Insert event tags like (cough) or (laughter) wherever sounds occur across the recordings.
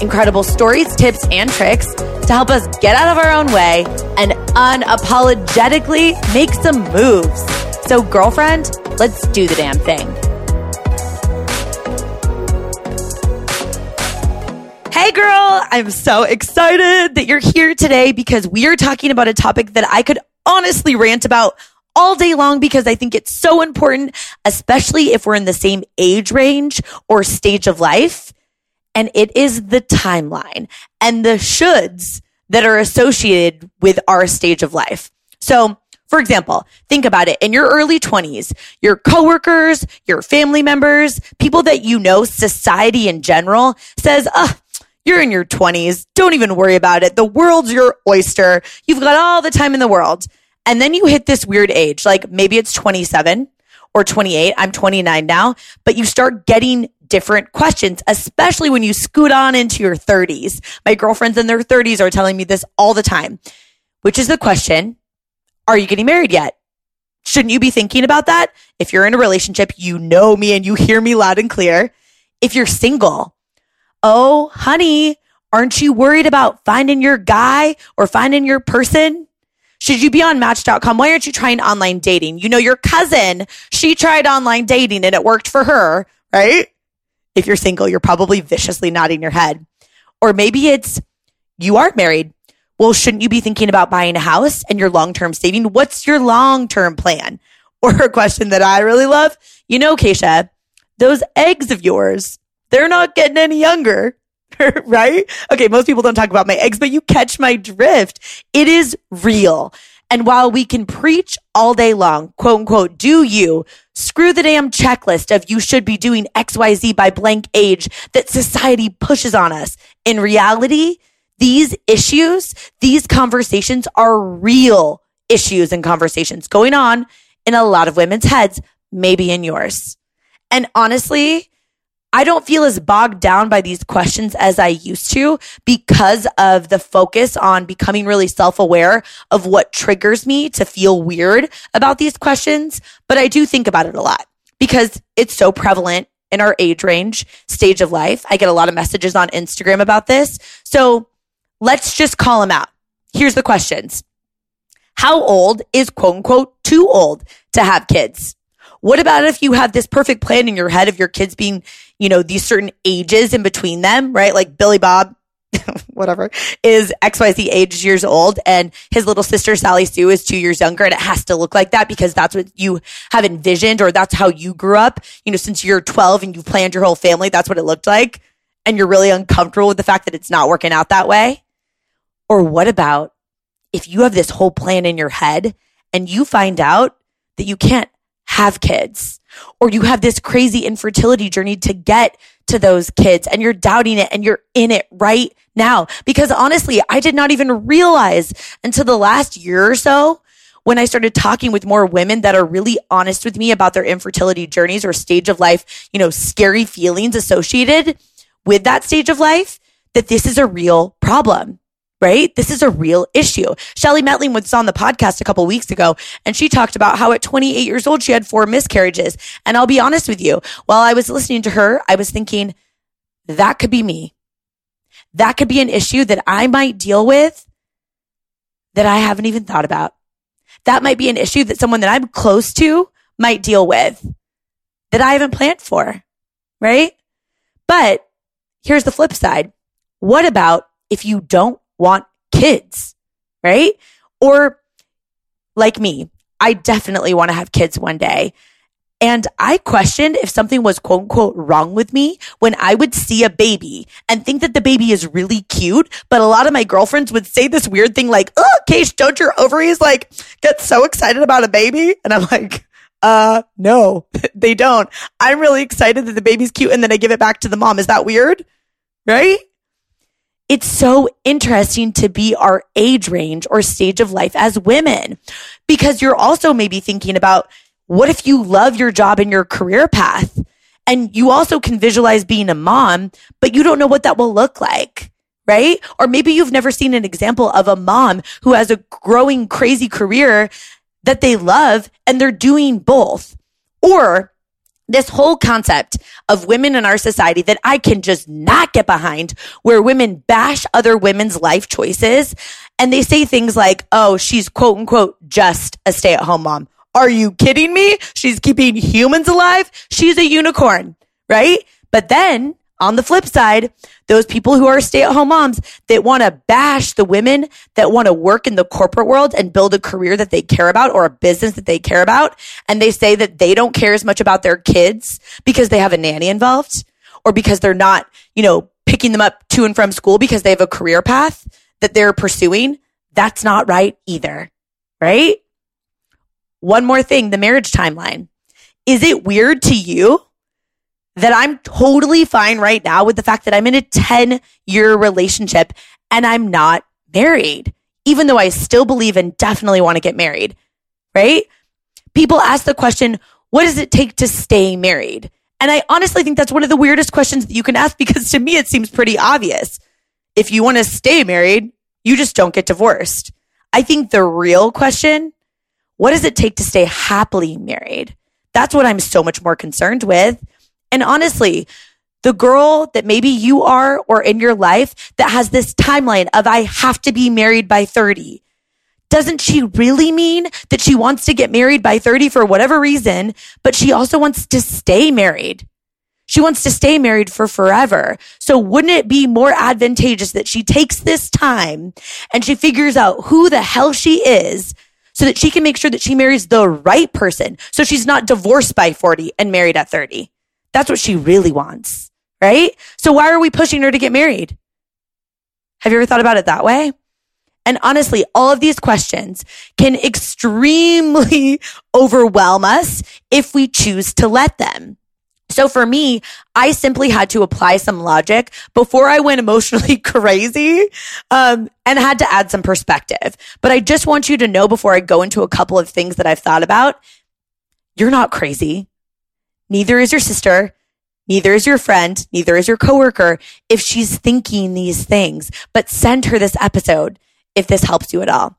incredible stories, tips, and tricks to help us get out of our own way and unapologetically make some moves. So, girlfriend, let's do the damn thing. Hey, girl, I'm so excited that you're here today because we are talking about a topic that I could honestly rant about all day long because I think it's so important, especially if we're in the same age range or stage of life. And it is the timeline and the shoulds that are associated with our stage of life. So, for example, think about it in your early 20s, your coworkers, your family members, people that you know, society in general says, oh, you're in your 20s. Don't even worry about it. The world's your oyster. You've got all the time in the world. And then you hit this weird age, like maybe it's 27 or 28. I'm 29 now, but you start getting different questions, especially when you scoot on into your 30s. My girlfriends in their 30s are telling me this all the time, which is the question Are you getting married yet? Shouldn't you be thinking about that? If you're in a relationship, you know me and you hear me loud and clear. If you're single, oh, honey, aren't you worried about finding your guy or finding your person? Should you be on match.com? Why aren't you trying online dating? You know, your cousin, she tried online dating and it worked for her, right? If you're single, you're probably viciously nodding your head. Or maybe it's you aren't married. Well, shouldn't you be thinking about buying a house and your long term saving? What's your long term plan? (laughs) Or a question that I really love. You know, Keisha, those eggs of yours, they're not getting any younger. (laughs) right? Okay, most people don't talk about my eggs, but you catch my drift. It is real. And while we can preach all day long, quote unquote, do you screw the damn checklist of you should be doing XYZ by blank age that society pushes on us. In reality, these issues, these conversations are real issues and conversations going on in a lot of women's heads, maybe in yours. And honestly, I don't feel as bogged down by these questions as I used to because of the focus on becoming really self aware of what triggers me to feel weird about these questions. But I do think about it a lot because it's so prevalent in our age range, stage of life. I get a lot of messages on Instagram about this. So let's just call them out. Here's the questions. How old is quote unquote too old to have kids? What about if you have this perfect plan in your head of your kids being, you know, these certain ages in between them, right? Like Billy Bob, (laughs) whatever, is XYZ age years old and his little sister Sally Sue is two years younger and it has to look like that because that's what you have envisioned or that's how you grew up. You know, since you're 12 and you've planned your whole family, that's what it looked like. And you're really uncomfortable with the fact that it's not working out that way. Or what about if you have this whole plan in your head and you find out that you can't have kids or you have this crazy infertility journey to get to those kids and you're doubting it and you're in it right now. Because honestly, I did not even realize until the last year or so when I started talking with more women that are really honest with me about their infertility journeys or stage of life, you know, scary feelings associated with that stage of life, that this is a real problem right? This is a real issue. Shelly Metling was on the podcast a couple weeks ago and she talked about how at 28 years old, she had four miscarriages. And I'll be honest with you, while I was listening to her, I was thinking that could be me. That could be an issue that I might deal with that I haven't even thought about. That might be an issue that someone that I'm close to might deal with that I haven't planned for, right? But here's the flip side. What about if you don't want kids, right? Or like me, I definitely want to have kids one day. And I questioned if something was quote unquote wrong with me when I would see a baby and think that the baby is really cute. But a lot of my girlfriends would say this weird thing like, oh, Case, don't your ovaries like get so excited about a baby? And I'm like, uh, no, (laughs) they don't. I'm really excited that the baby's cute and then I give it back to the mom. Is that weird? Right? It's so interesting to be our age range or stage of life as women because you're also maybe thinking about what if you love your job and your career path and you also can visualize being a mom, but you don't know what that will look like. Right? Or maybe you've never seen an example of a mom who has a growing crazy career that they love and they're doing both. Or this whole concept of women in our society that I can just not get behind, where women bash other women's life choices and they say things like, oh, she's quote unquote just a stay at home mom. Are you kidding me? She's keeping humans alive. She's a unicorn, right? But then on the flip side, those people who are stay at home moms that want to bash the women that want to work in the corporate world and build a career that they care about or a business that they care about. And they say that they don't care as much about their kids because they have a nanny involved or because they're not, you know, picking them up to and from school because they have a career path that they're pursuing. That's not right either. Right? One more thing, the marriage timeline. Is it weird to you that I'm totally fine right now with the fact that I'm in a 10 year relationship and I'm not married, even though I still believe and definitely want to get married, right? People ask the question, what does it take to stay married? And I honestly think that's one of the weirdest questions that you can ask (laughs) because to me, it seems pretty obvious. If you want to stay married, you just don't get divorced. I think the real question, what does it take to stay happily married? That's what I'm so much more concerned with. And honestly, the girl that maybe you are or in your life that has this timeline of I have to be married by 30. Doesn't she really mean that she wants to get married by 30 for whatever reason, but she also wants to stay married? She wants to stay married for forever. So wouldn't it be more advantageous that she takes this time and she figures out who the hell she is so that she can make sure that she marries the right person. So she's not divorced by 40 and married at 30. That's what she really wants, right? So why are we pushing her to get married? Have you ever thought about it that way? And honestly, all of these questions can extremely (laughs) overwhelm us if we choose to let them. So for me, I simply had to apply some logic before I went (laughs) emotionally crazy, um, and had to add some perspective. But I just want you to know before I go into a couple of things that I've thought about, you're not crazy. Neither is your sister. Neither is your friend. Neither is your coworker if she's thinking these things, but send her this episode if this helps you at all.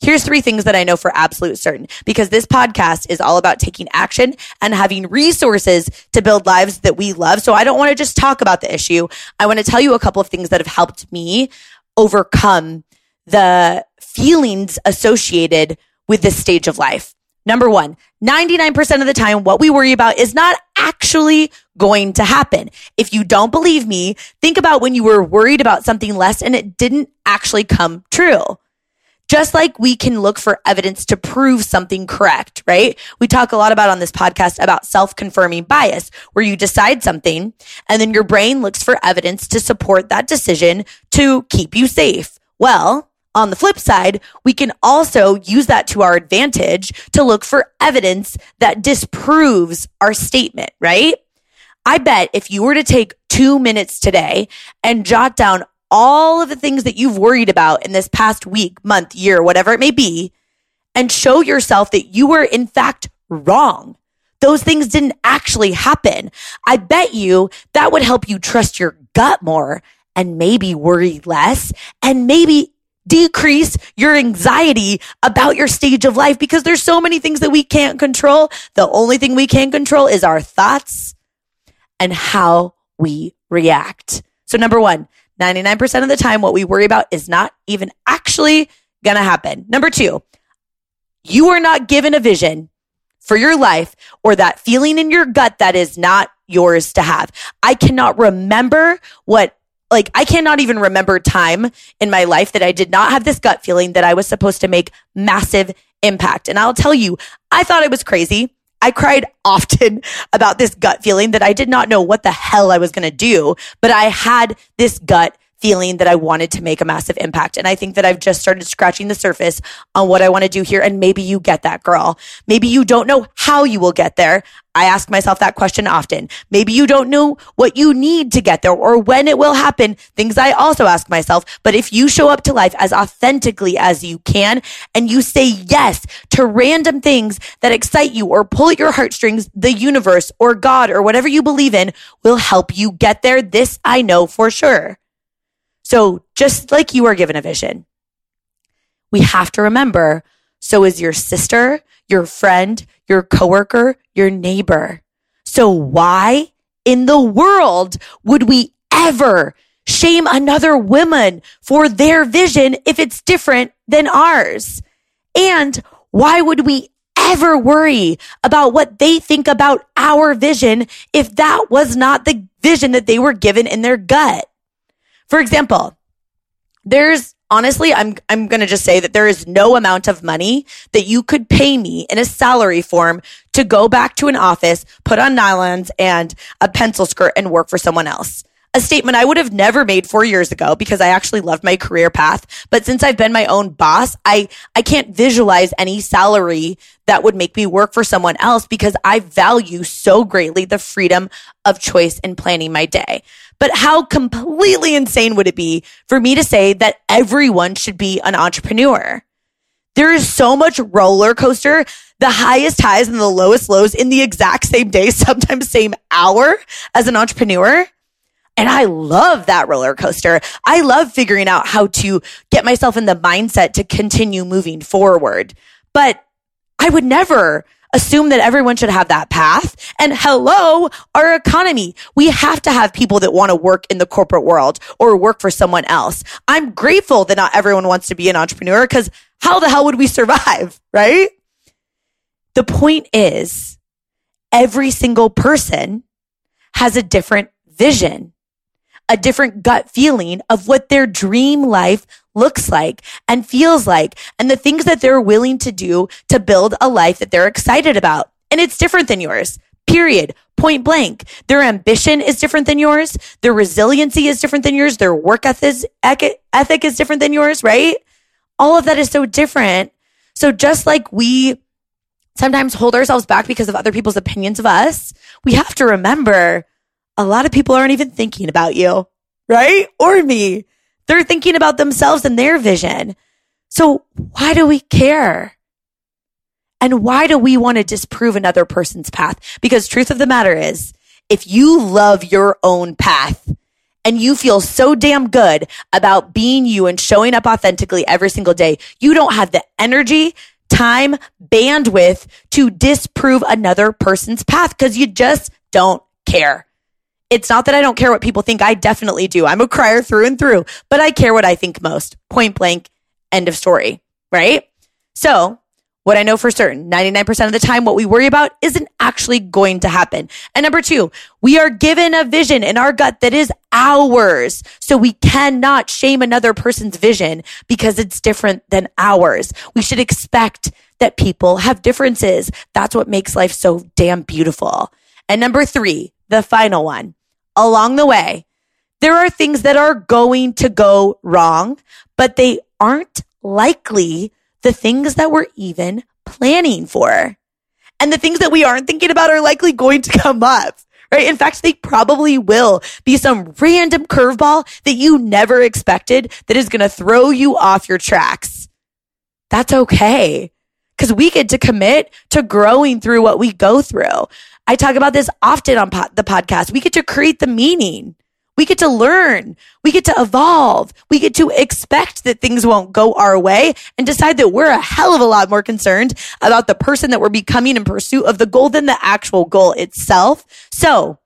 Here's three things that I know for absolute certain because this podcast is all about taking action and having resources to build lives that we love. So I don't want to just talk about the issue. I want to tell you a couple of things that have helped me overcome the feelings associated with this stage of life. Number one, 99% of the time, what we worry about is not actually going to happen. If you don't believe me, think about when you were worried about something less and it didn't actually come true. Just like we can look for evidence to prove something correct, right? We talk a lot about on this podcast about self-confirming bias, where you decide something and then your brain looks for evidence to support that decision to keep you safe. Well, on the flip side, we can also use that to our advantage to look for evidence that disproves our statement, right? I bet if you were to take two minutes today and jot down all of the things that you've worried about in this past week, month, year, whatever it may be, and show yourself that you were in fact wrong. Those things didn't actually happen. I bet you that would help you trust your gut more and maybe worry less and maybe decrease your anxiety about your stage of life because there's so many things that we can't control. The only thing we can control is our thoughts and how we react. So number one, 99% of the time, what we worry about is not even actually going to happen. Number two, you are not given a vision for your life or that feeling in your gut that is not yours to have. I cannot remember what like I cannot even remember time in my life that I did not have this gut feeling that I was supposed to make massive impact. And I'll tell you, I thought I was crazy. I cried (laughs) often about this gut feeling that I did not know what the hell I was going to do, but I had this gut feeling that I wanted to make a massive impact. And I think that I've just started scratching the surface on what I want to do here. And maybe you get that girl. Maybe you don't know how you will get there. I ask myself that question often. Maybe you don't know what you need to get there or when it will happen. Things I also ask myself. But if you show up to life as authentically as you can and you say yes to random things that excite you or pull at your heartstrings, the universe or God or whatever you believe in will help you get there. This I know for sure. So just like you are given a vision, we have to remember so is your sister, your friend, your coworker, your neighbor. So why in the world would we ever shame another woman for their vision if it's different than ours? And why would we ever worry about what they think about our vision if that was not the vision that they were given in their gut? For example, there's honestly, I'm, I'm going to just say that there is no amount of money that you could pay me in a salary form to go back to an office, put on nylons and a pencil skirt and work for someone else. A statement I would have never made four years ago because I actually loved my career path. But since I've been my own boss, I, I can't visualize any salary that would make me work for someone else because I value so greatly the freedom of choice in planning my day. But how completely insane would it be for me to say that everyone should be an entrepreneur? There is so much roller coaster, the highest highs and the lowest lows in the exact same day, (laughs) sometimes same hour as an entrepreneur. And I love that roller coaster. I love figuring out how to get myself in the mindset to continue moving forward. But I would never assume that everyone should have that path. And hello, our economy. We have to have people that want to work in the corporate world or work for someone else. I'm grateful that not everyone wants to be an entrepreneur because how the hell would we survive? (laughs) Right? The point is every single person has a different vision a different gut feeling of what their dream life looks like and feels like and the things that they're willing to do to build a life that they're excited about. And it's different than yours. Period. Point blank. Their ambition is different than yours. Their resiliency is different than yours. Their work ethic is different than yours, right? All of that is so different. So just like we sometimes hold ourselves back because of other people's opinions of us, we have to remember a lot of people aren't even thinking about you, right? Or me. They're thinking about themselves and their vision. So why do we care? And why do we want to disprove another person's path? Because truth of the matter is, if you love your own path and you feel so damn good about being you and showing up authentically every single day, you don't have the energy, time, bandwidth to disprove another person's path because you just don't care. It's not that I don't care what people think. I definitely do. I'm a crier through and through, but I care what I think most. Point blank. End of story. Right? So what I know for certain, 99% of the time, what we worry about isn't actually going to happen. And number two, we are given a vision in our gut that is ours. So we cannot shame another person's vision because it's different than ours. We should expect that people have differences. That's what makes life so damn beautiful. And number three, the final one, along the way, there are things that are going to go wrong, but they aren't likely the things that we're even planning for. And the things that we aren't thinking about are likely going to come up, right? In fact, they probably will be some random curveball that you never expected that is going to throw you off your tracks. That's okay. Cause we get to commit to growing through what we go through. I talk about this often on po- the podcast. We get to create the meaning. We get to learn. We get to evolve. We get to expect that things won't go our way and decide that we're a hell of a lot more concerned about the person that we're becoming in pursuit of the goal than the actual goal itself. So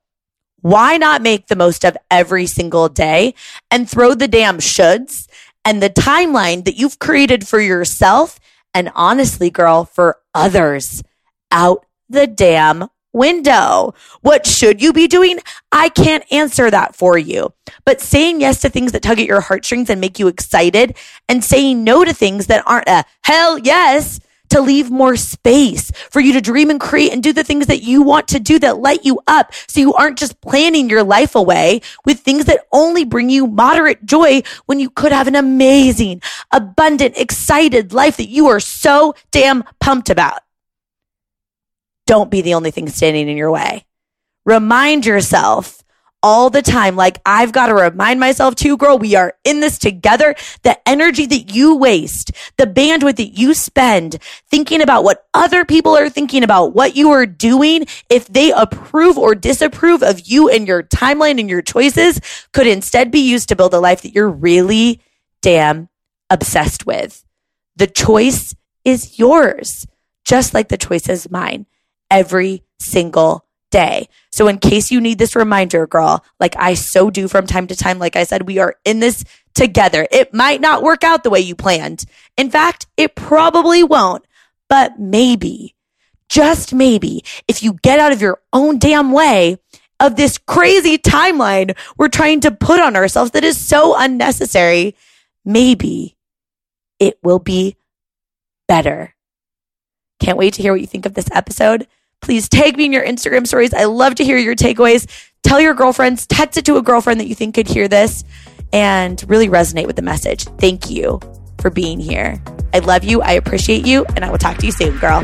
why not make the most of every single day and throw the damn shoulds and the timeline that you've created for yourself and honestly, girl, for others out the damn window. What should you be doing? I can't answer that for you. But saying yes to things that tug at your heartstrings and make you excited and saying no to things that aren't a hell yes to leave more space for you to dream and create and do the things that you want to do that light you up. So you aren't just planning your life away with things that only bring you moderate joy when you could have an amazing, abundant, excited life that you are so damn pumped about. Don't be the only thing standing in your way. Remind yourself all the time. Like I've got to remind myself too, girl, we are in this together. The energy that you waste, the bandwidth that you spend thinking about what other people are thinking about, what you are doing, if they approve or disapprove of you and your timeline and your choices could instead be used to build a life that you're really damn obsessed with. The choice is yours, just like the choice is mine every single day. So in case you need this reminder, girl, like I so do from time to time, like I said, we are in this together. It might not work out the way you planned. In fact, it probably won't, but maybe, just maybe, if you get out of your own damn way, of this crazy timeline we're trying to put on ourselves that is so unnecessary, maybe it will be better. Can't wait to hear what you think of this episode. Please tag me in your Instagram stories. I love to hear your takeaways. Tell your girlfriends, text it to a girlfriend that you think could hear this and really resonate with the message. Thank you for being here. I love you. I appreciate you. And I will talk to you soon, girl.